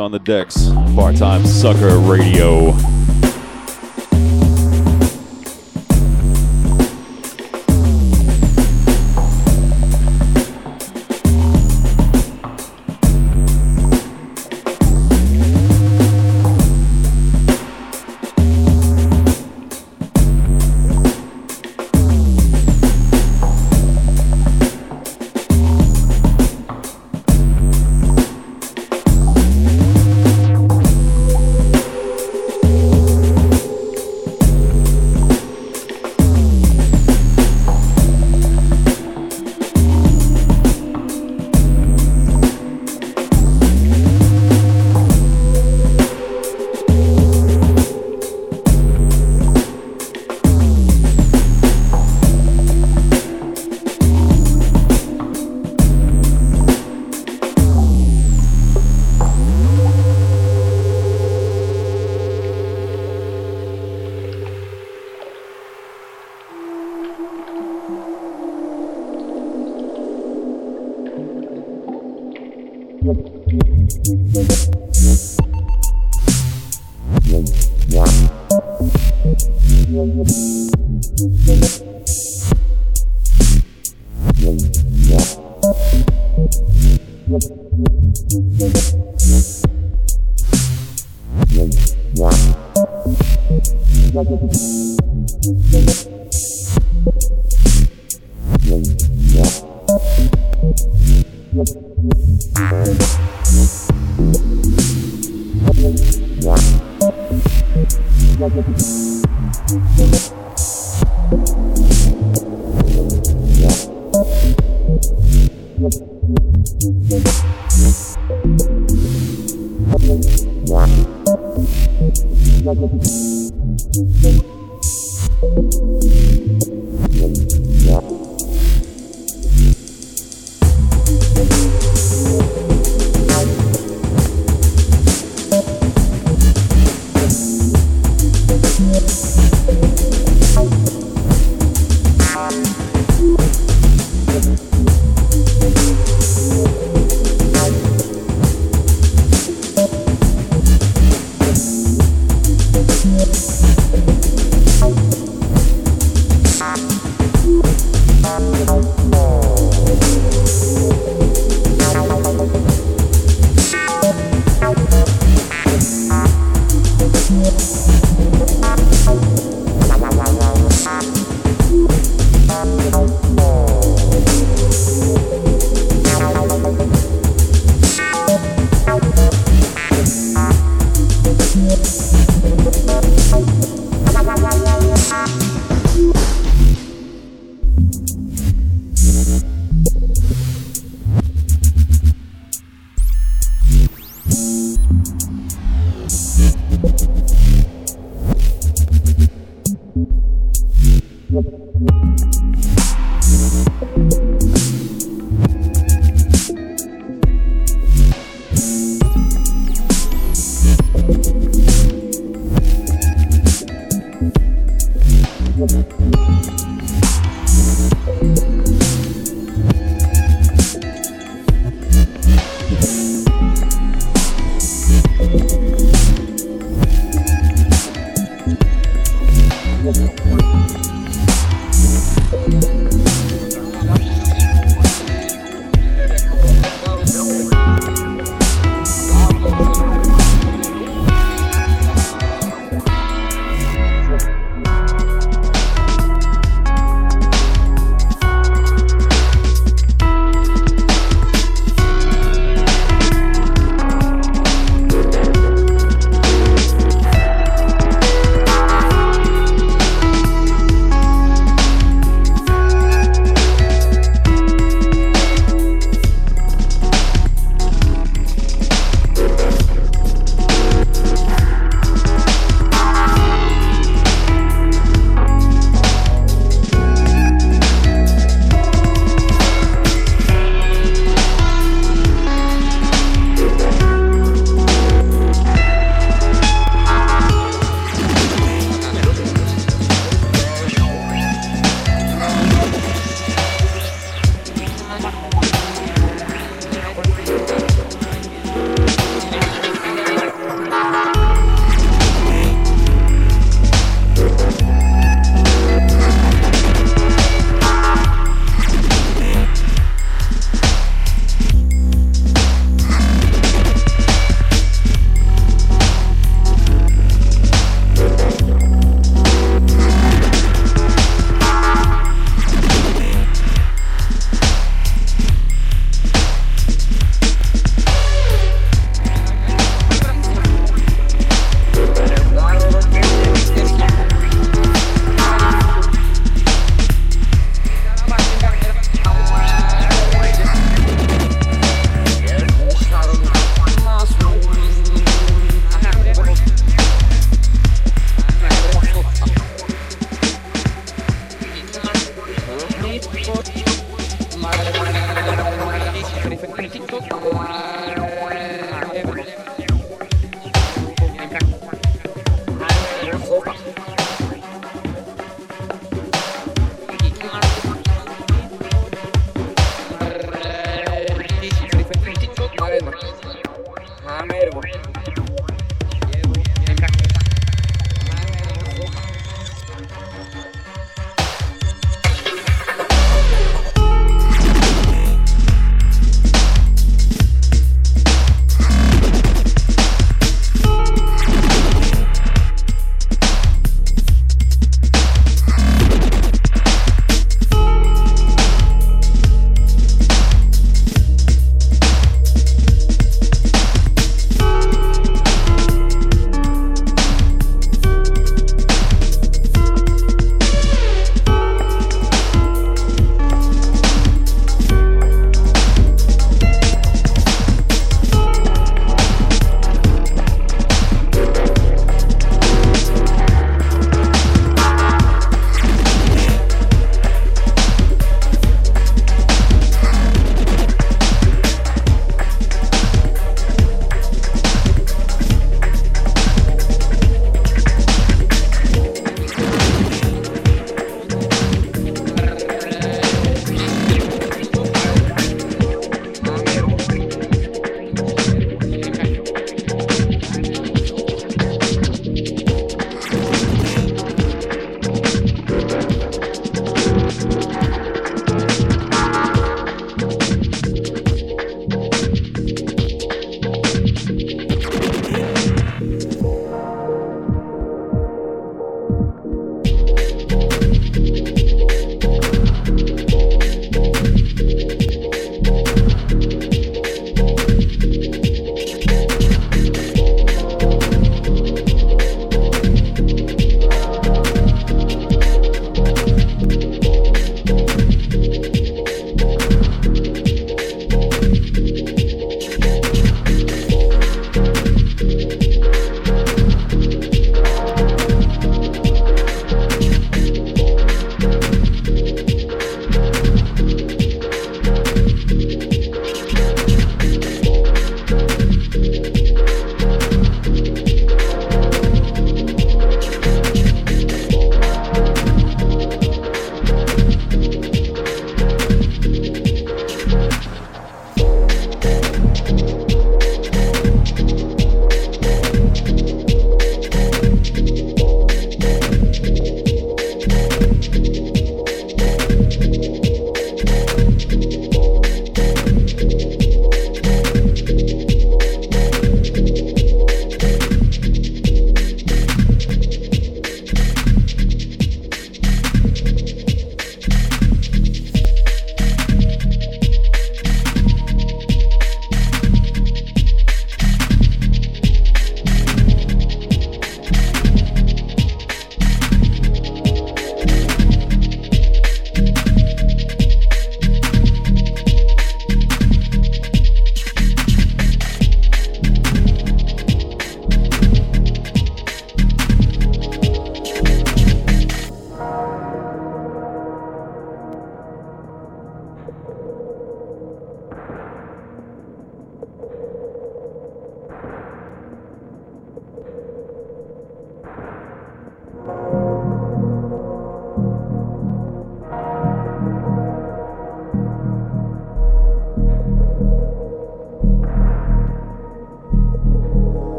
On the decks? Part time sucker radio. Thank you.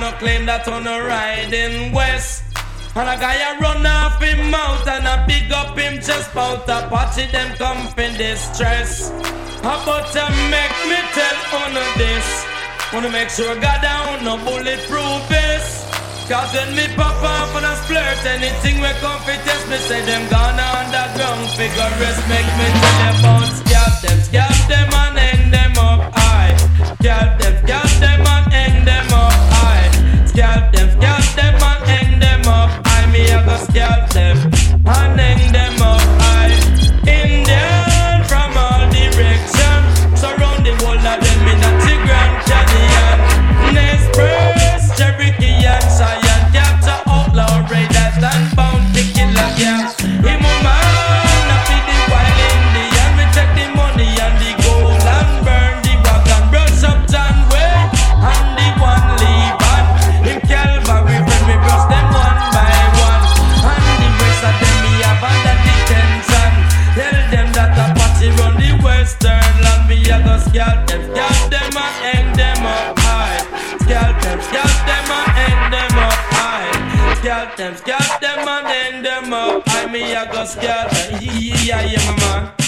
Wanna claim that on a riding west. And a guy a run off him mouth and a big up him chest pout a party them come in distress. How about to make me tell on this? Wanna make sure God down, no bulletproof vest. Cause when me pop off and I splurt, anything we come fi test me, say them gone underground. Figure rest, make me tell you about scalp them, scalp them and hang them up. Scalp them, scalp them and hang them up high. Scalp them, scalp them and hang them up. Me scalp them and hang them up from Them, scalp them and hang them up high. Me a go scalp them, yeah, yeah, my man.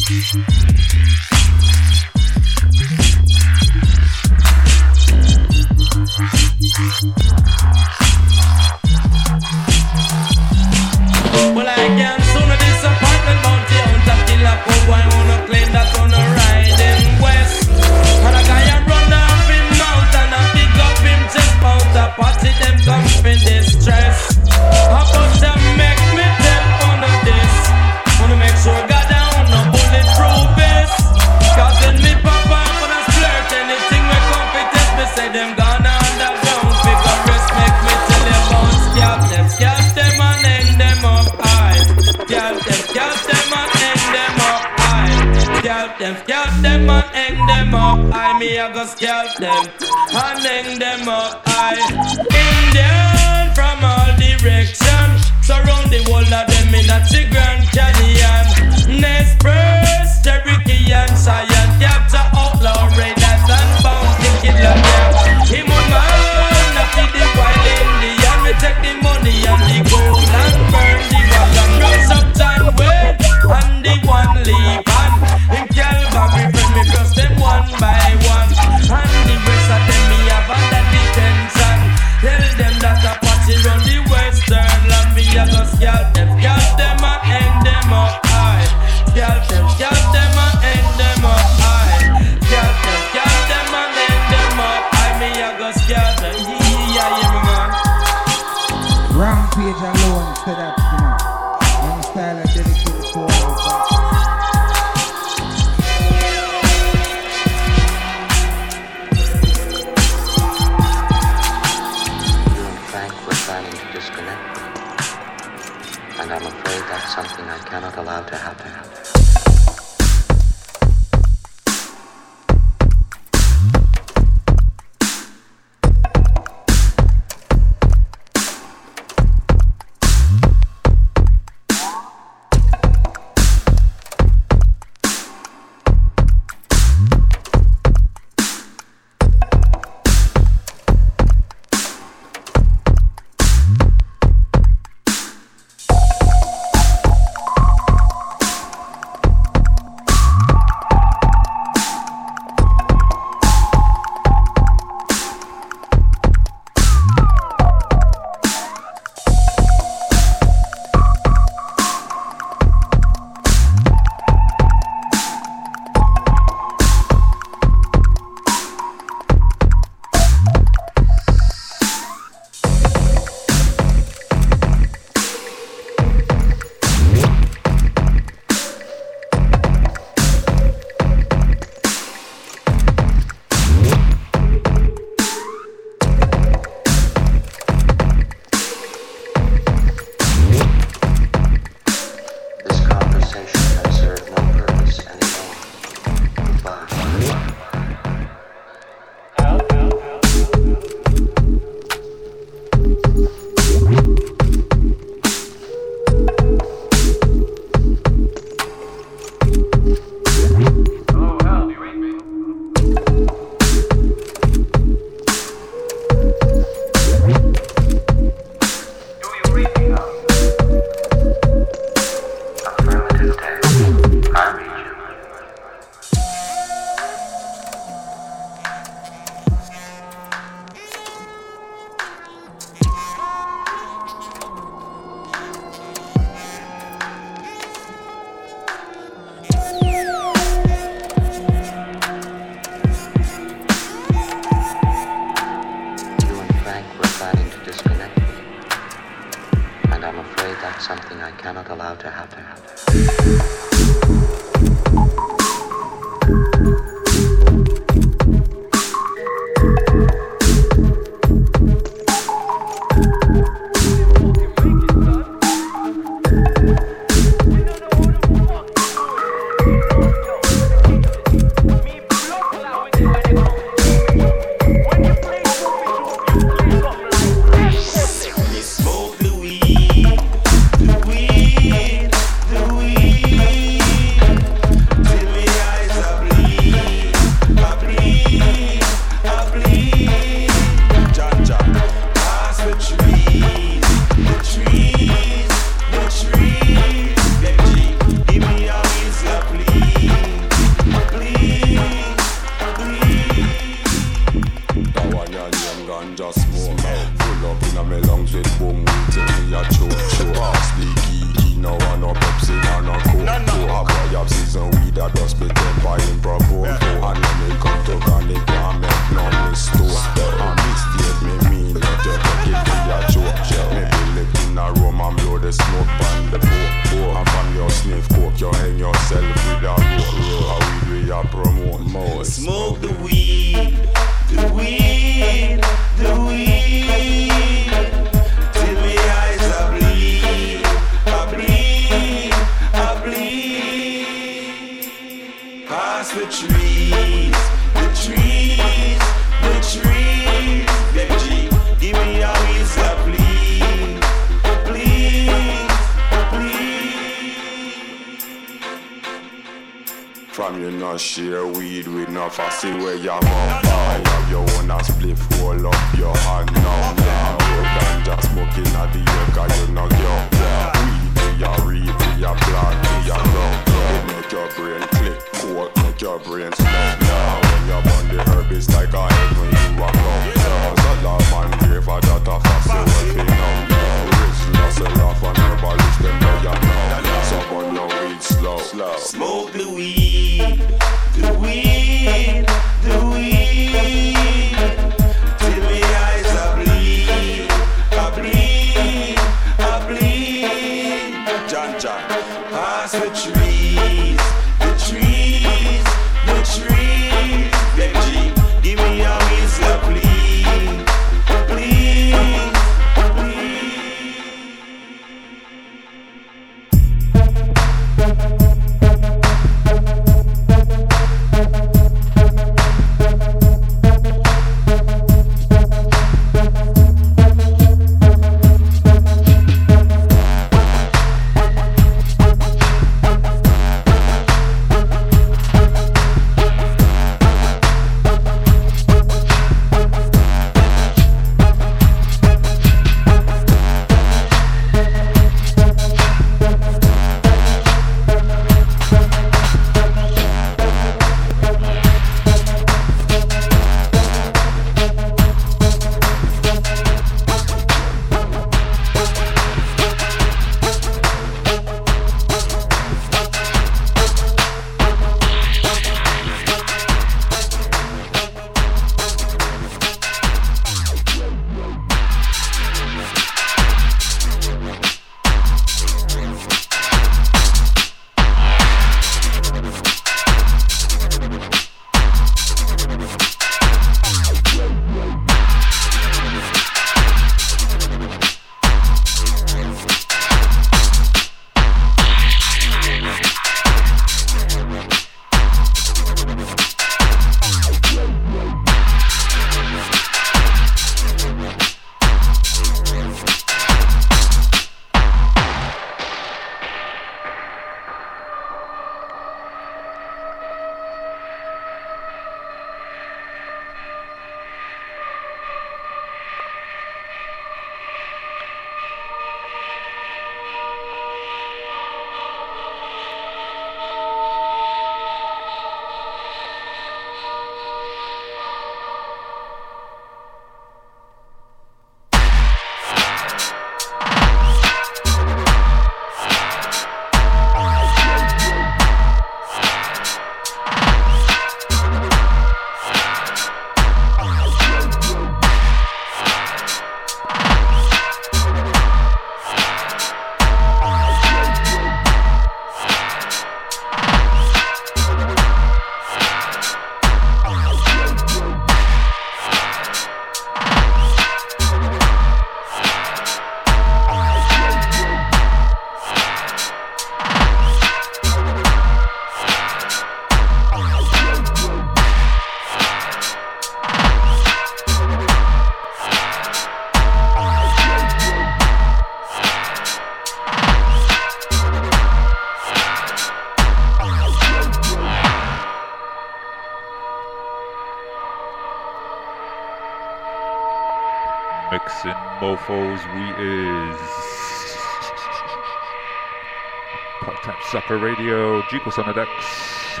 Jikos on the decks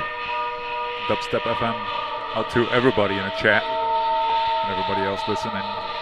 dubstep fm out to everybody in the chat and everybody else listening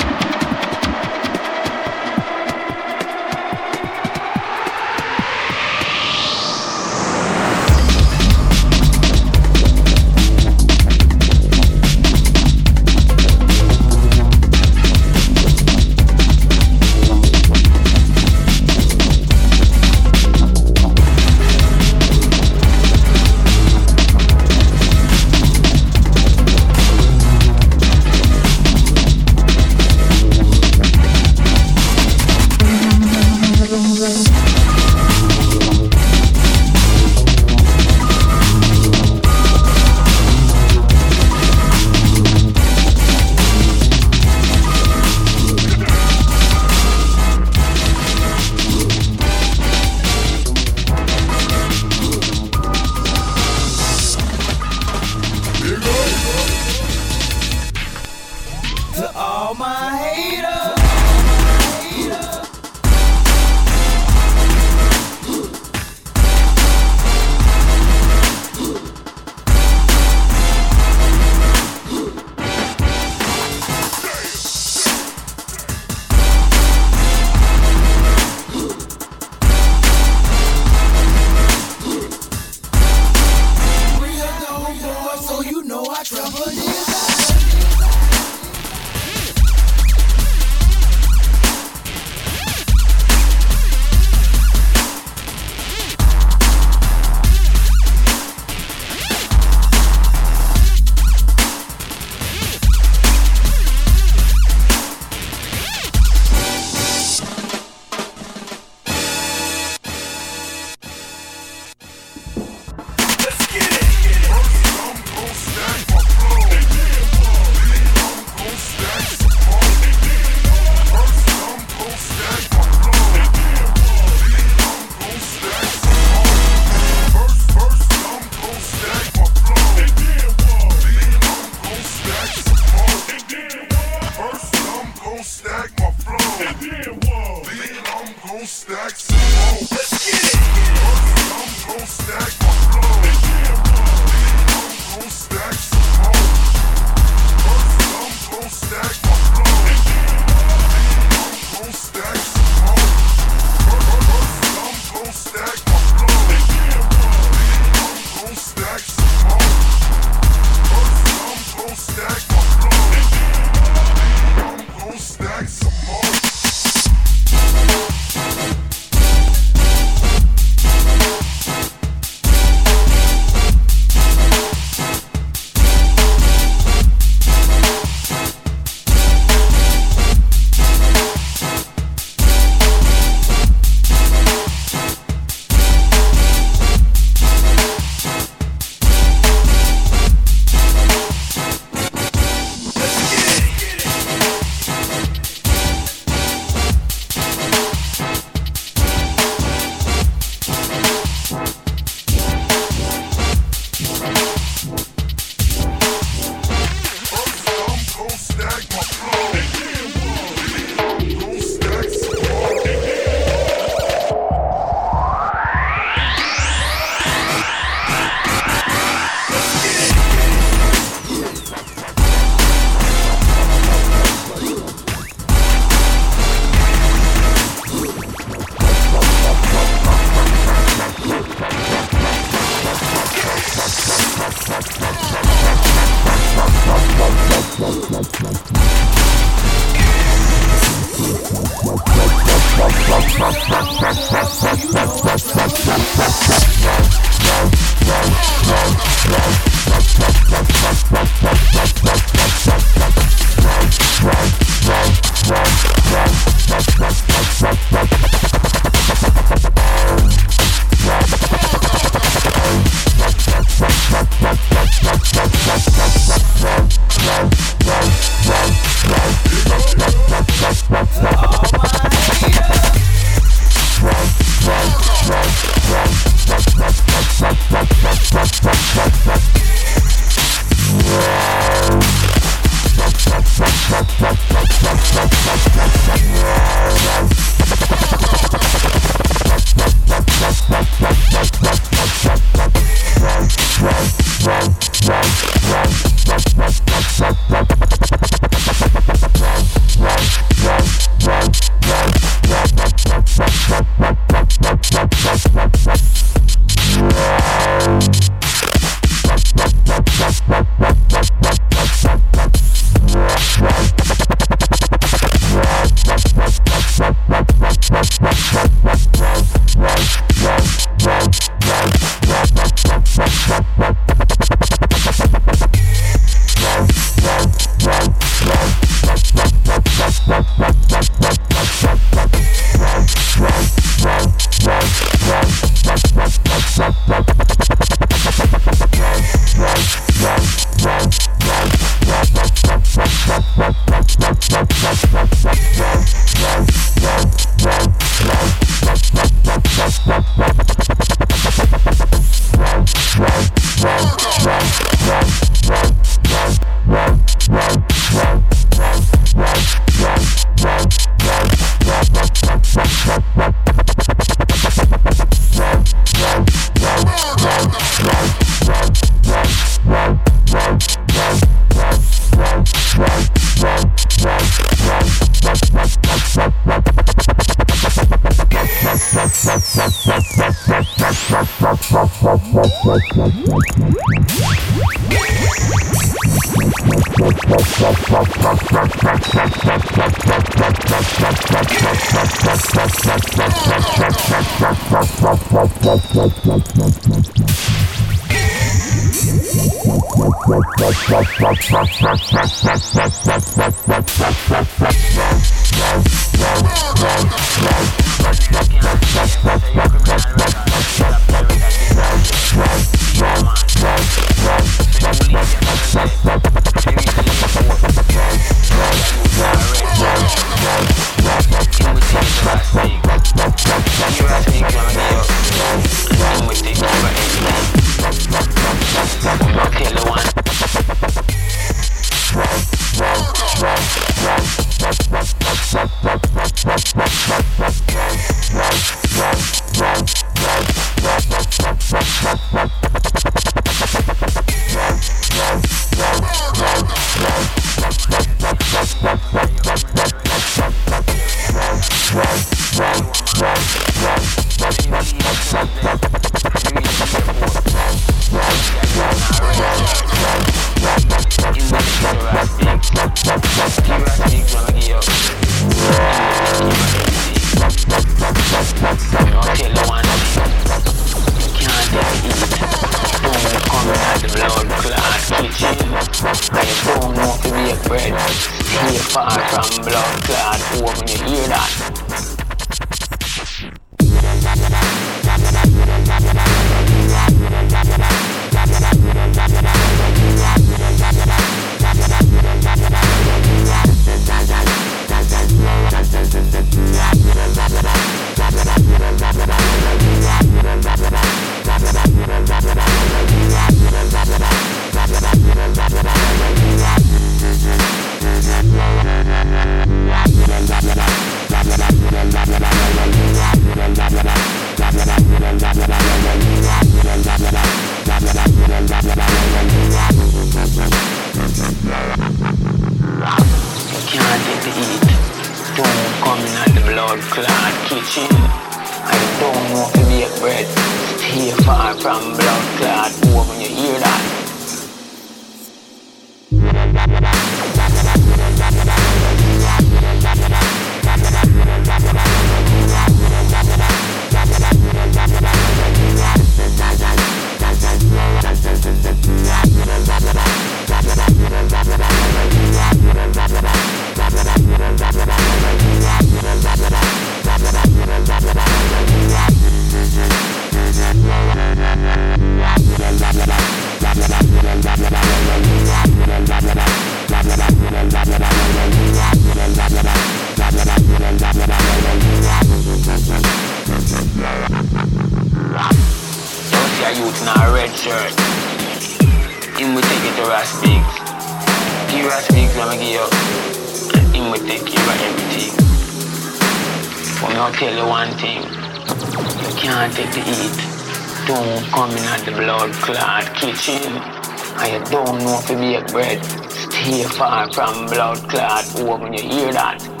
I don't know if you bread, stay far from blood clot. Oh, you hear that.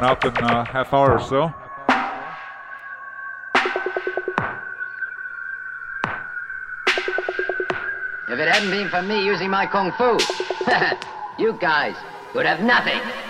coming up in a half hour or so. If it hadn't been for me using my kung fu, you guys would have nothing.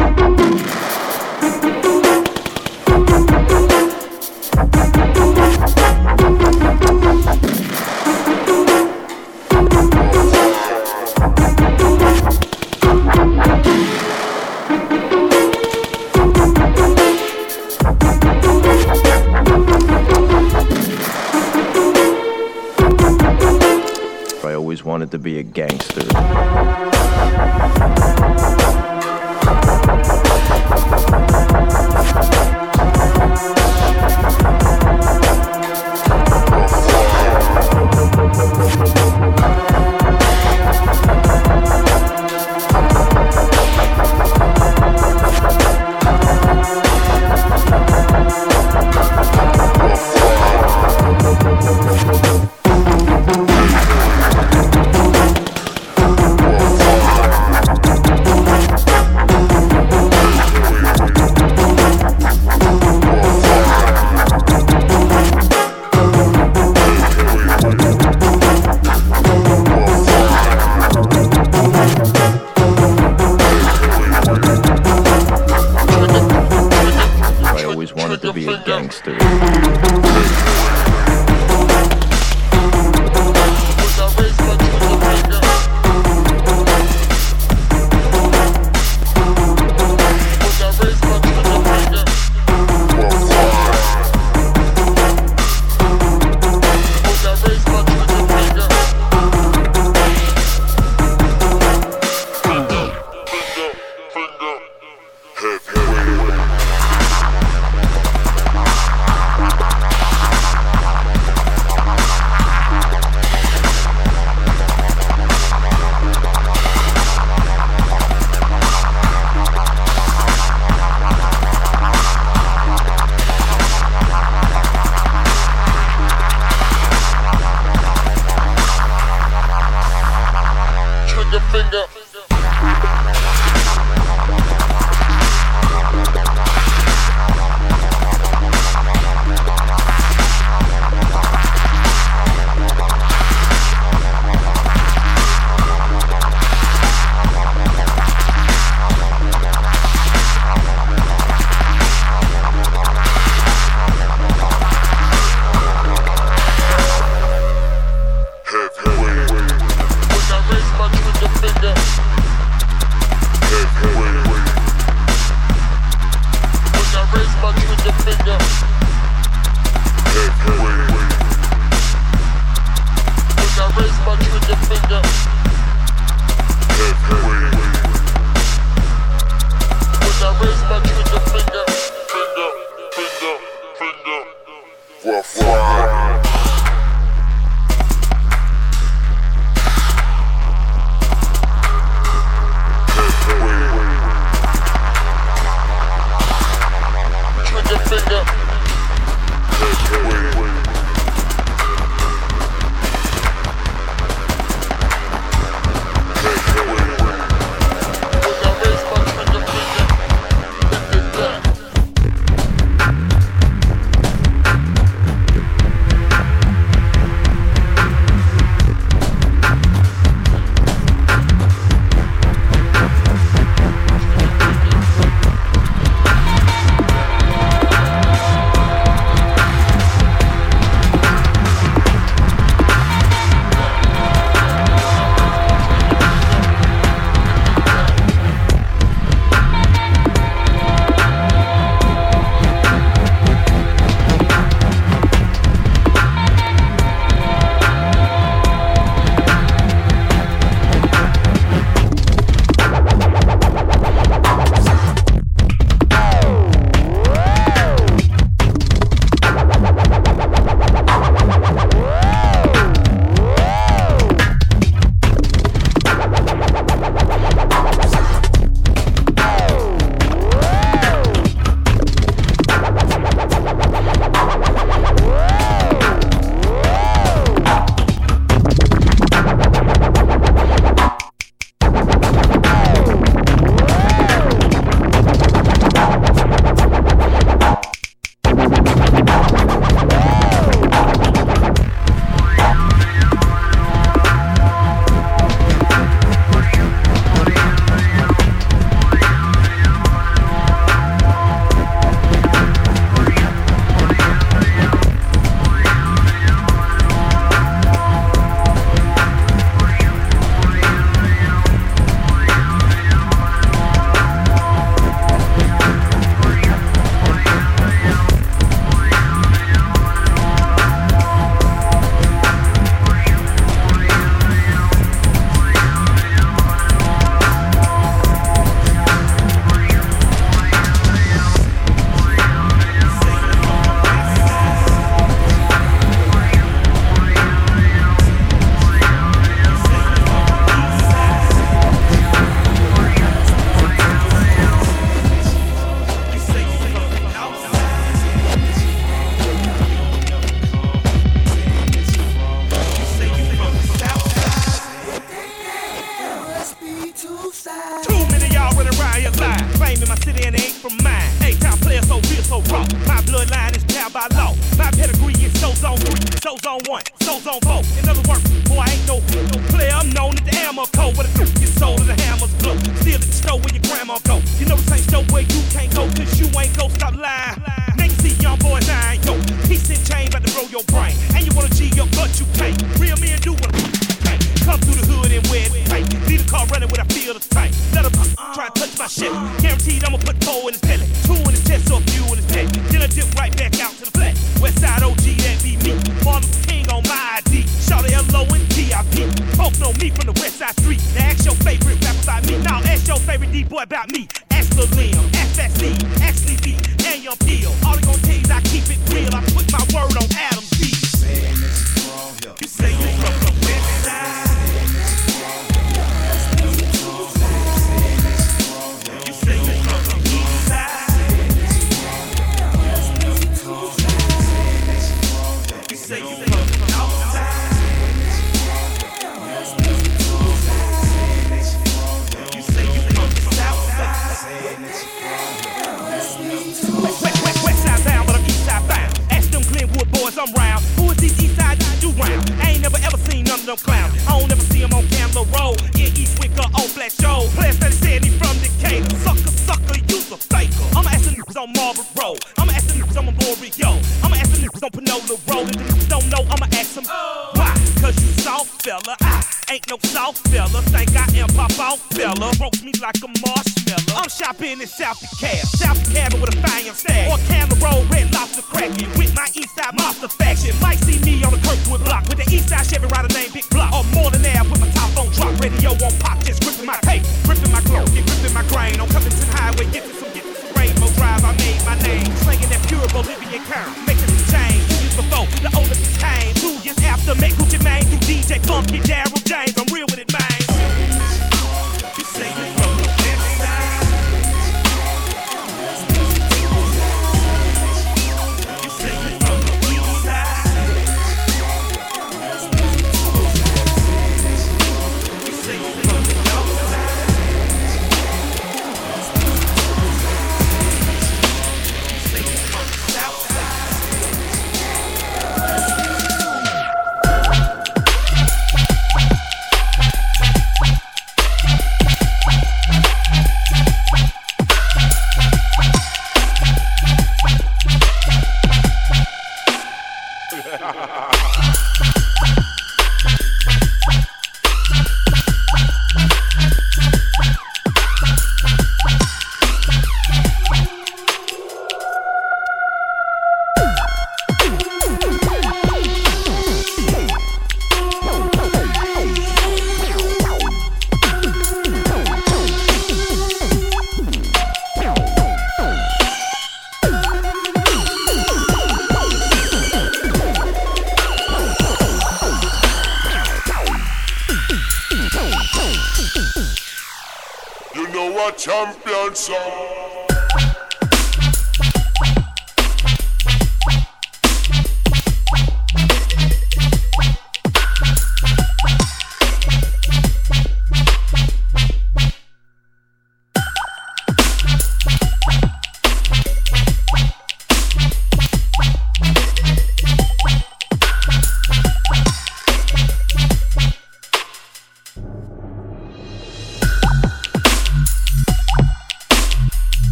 To be a gangster.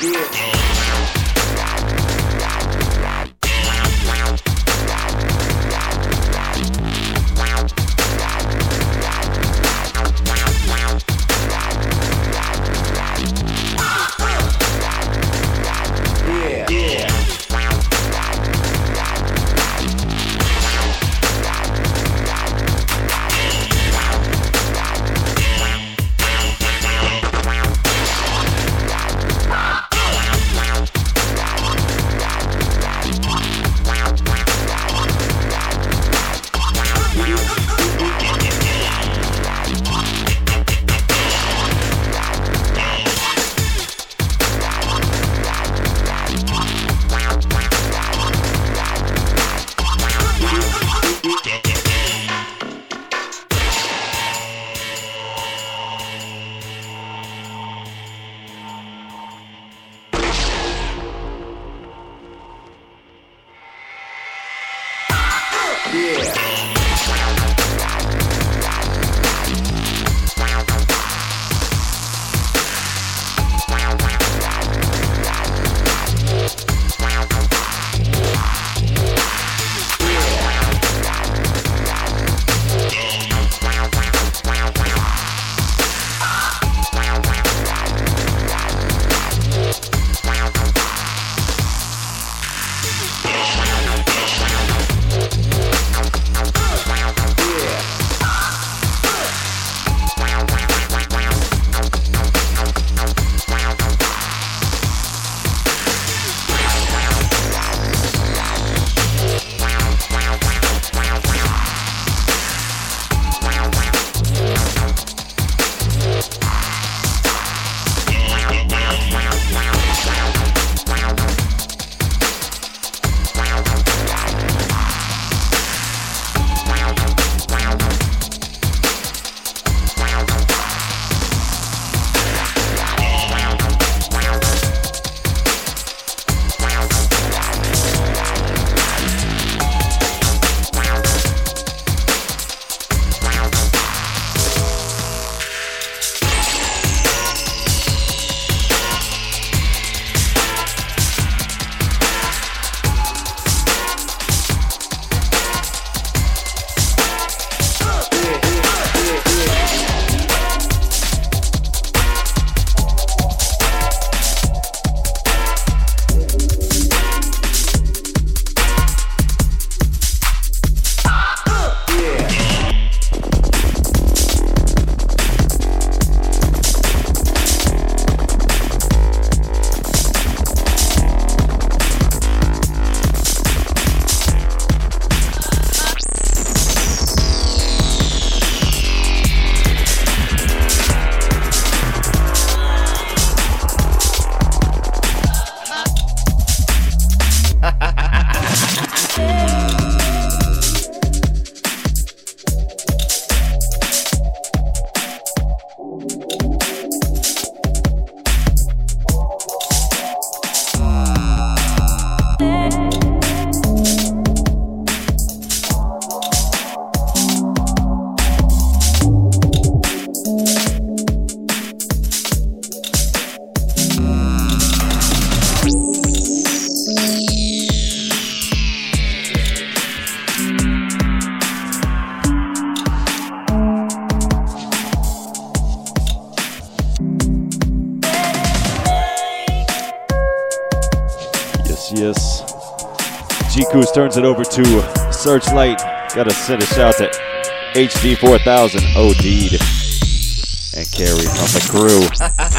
Turns it over to Searchlight. Gotta send a shout to HD4000 OD'd and Carrie from the crew.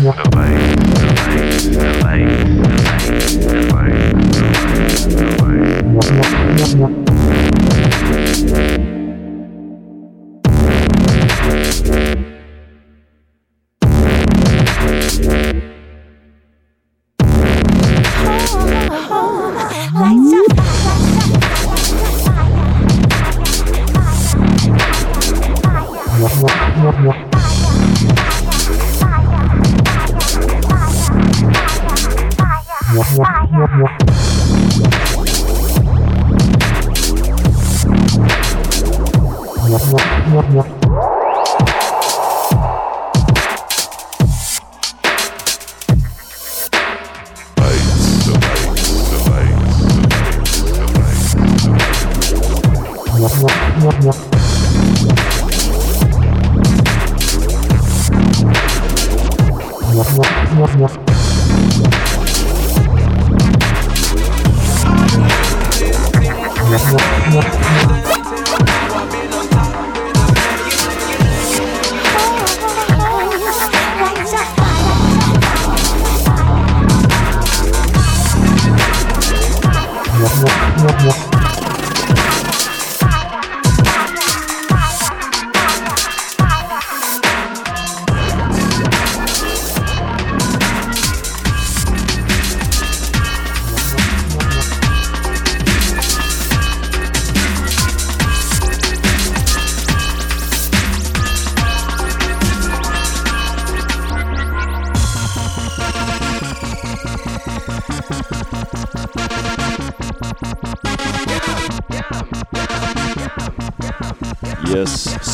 Yeah.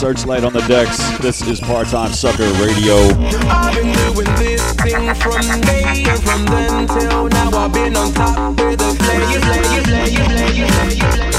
Searchlight on the decks. This is Part Time Sucker Radio. I've been doing this thing from day from then till now. I've been on top with the play, play, play, play,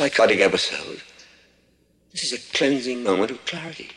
psychotic episode. This is a cleansing moment of clarity.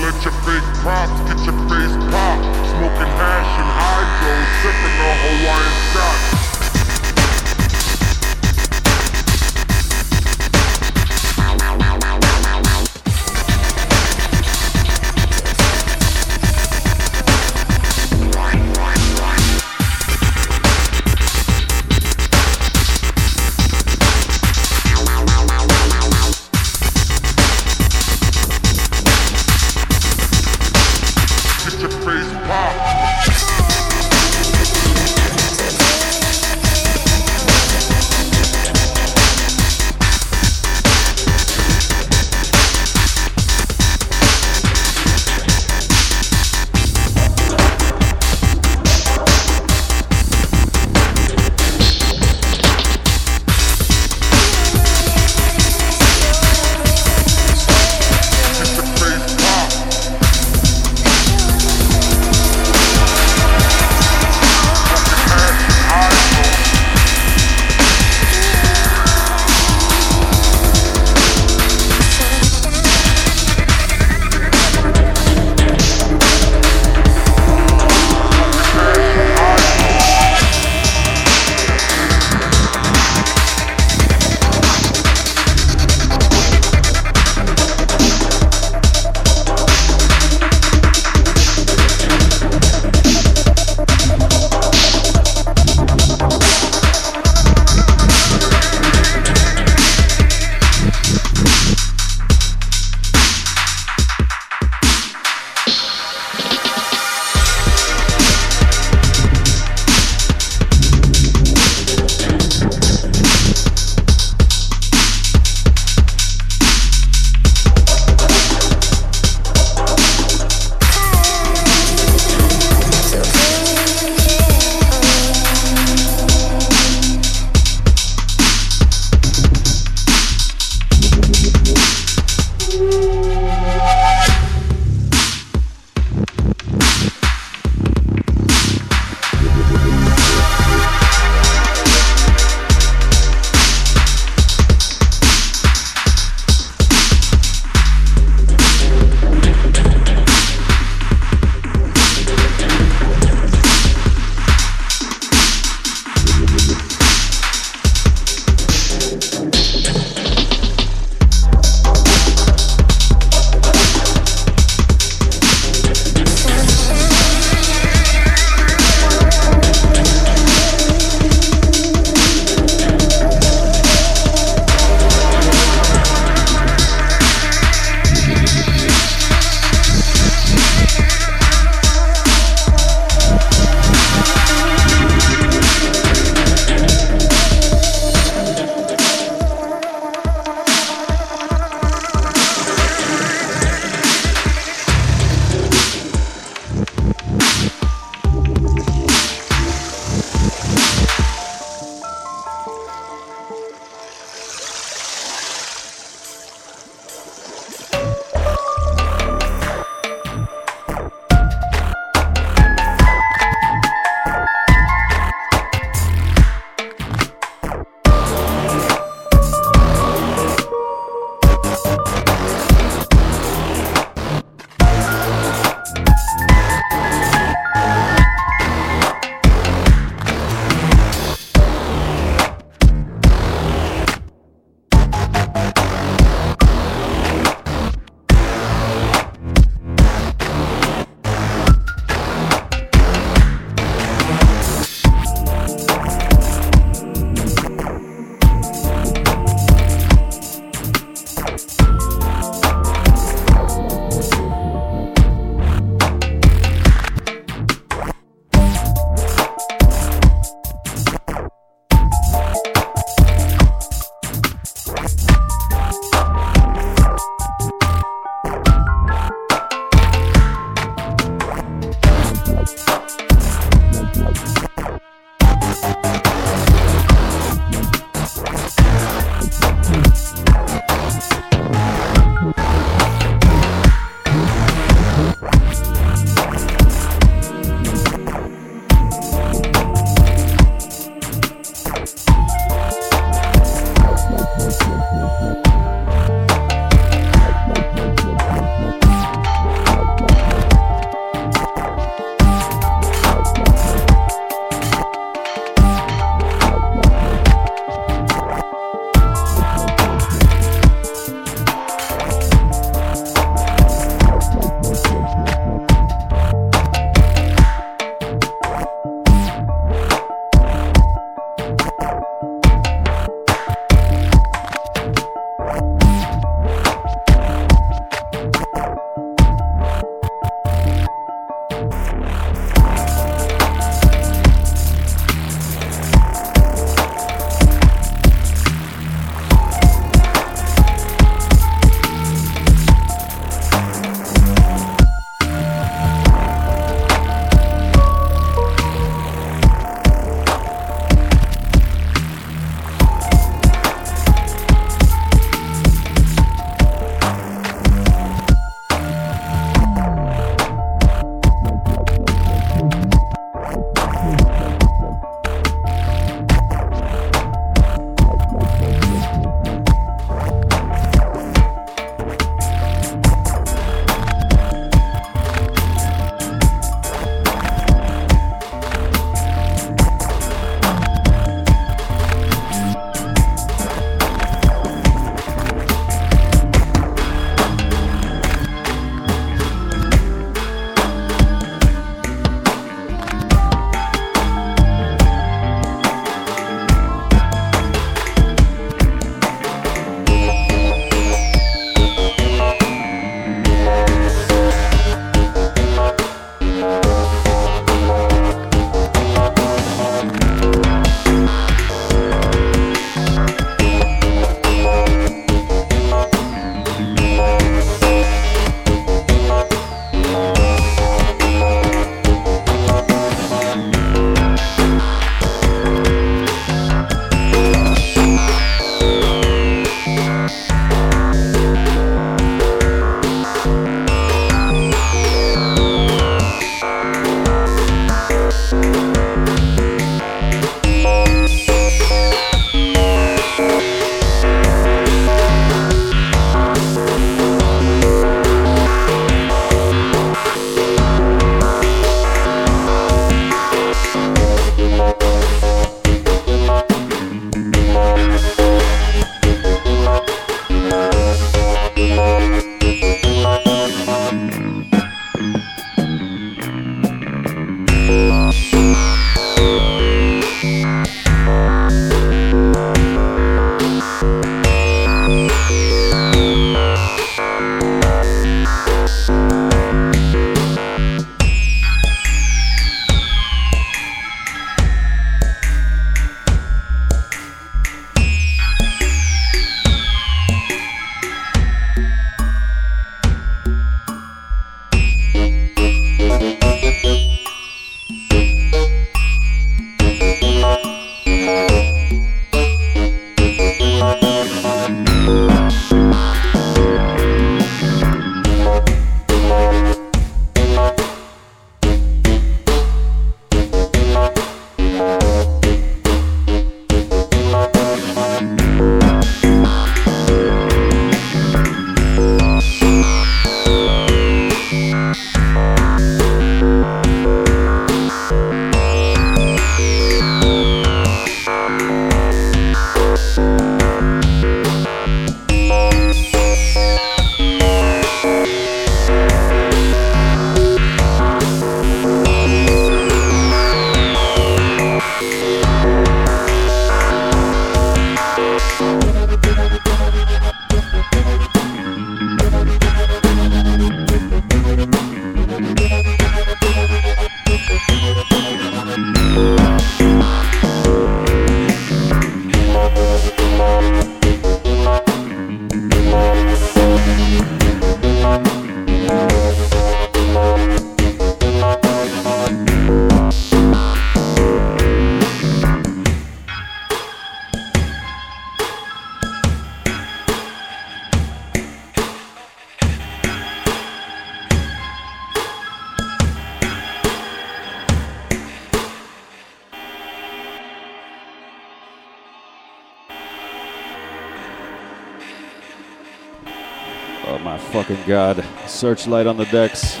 God. Searchlight on the decks.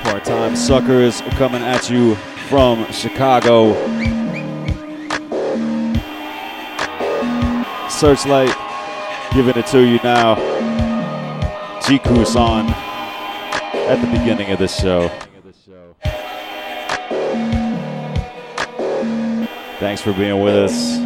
Part time suckers coming at you from Chicago. Searchlight giving it to you now. Jiku on at the beginning of the show. Thanks for being with us.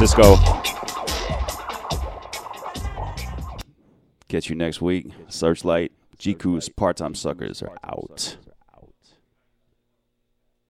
Francisco. Catch you next week. Searchlight. GQ's part time suckers are out.